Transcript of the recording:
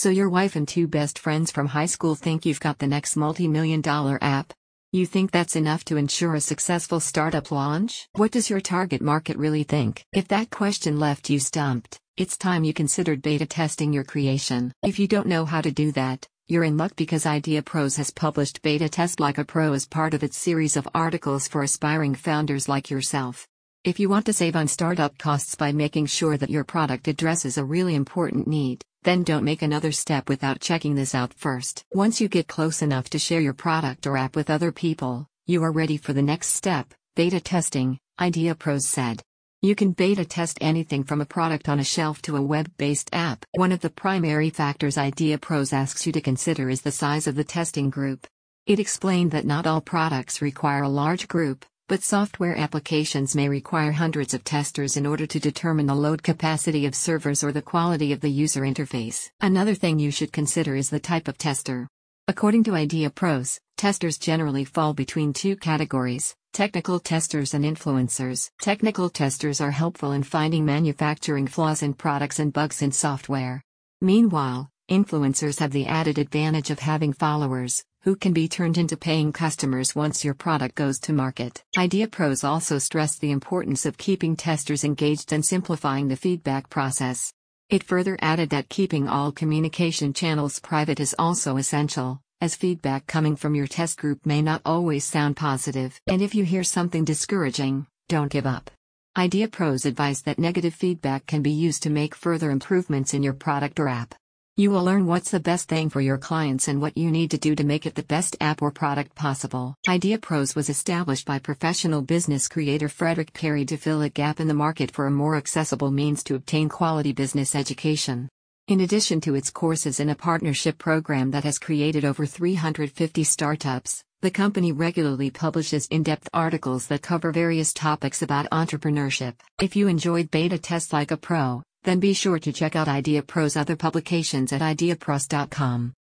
So your wife and two best friends from high school think you've got the next multi-million dollar app? You think that's enough to ensure a successful startup launch? What does your target market really think? If that question left you stumped, it's time you considered beta testing your creation. If you don't know how to do that, you're in luck because Idea Pros has published Beta Test Like a Pro as part of its series of articles for aspiring founders like yourself. If you want to save on startup costs by making sure that your product addresses a really important need, then don't make another step without checking this out first. Once you get close enough to share your product or app with other people, you are ready for the next step beta testing, Idea Pros said. You can beta test anything from a product on a shelf to a web based app. One of the primary factors Idea Pros asks you to consider is the size of the testing group. It explained that not all products require a large group, but software applications may require hundreds of testers in order to determine the load capacity of servers or the quality of the user interface. Another thing you should consider is the type of tester. According to Idea Pros, testers generally fall between two categories technical testers and influencers. Technical testers are helpful in finding manufacturing flaws in products and bugs in software. Meanwhile, influencers have the added advantage of having followers, who can be turned into paying customers once your product goes to market. Idea Pros also stressed the importance of keeping testers engaged and simplifying the feedback process. It further added that keeping all communication channels private is also essential, as feedback coming from your test group may not always sound positive. And if you hear something discouraging, don't give up. Idea Pros advise that negative feedback can be used to make further improvements in your product or app. You will learn what's the best thing for your clients and what you need to do to make it the best app or product possible. Idea Pros was established by professional business creator Frederick Perry to fill a gap in the market for a more accessible means to obtain quality business education. In addition to its courses and a partnership program that has created over 350 startups, the company regularly publishes in depth articles that cover various topics about entrepreneurship. If you enjoyed Beta Test Like a Pro, then be sure to check out Idea Pro's other publications at ideapros.com.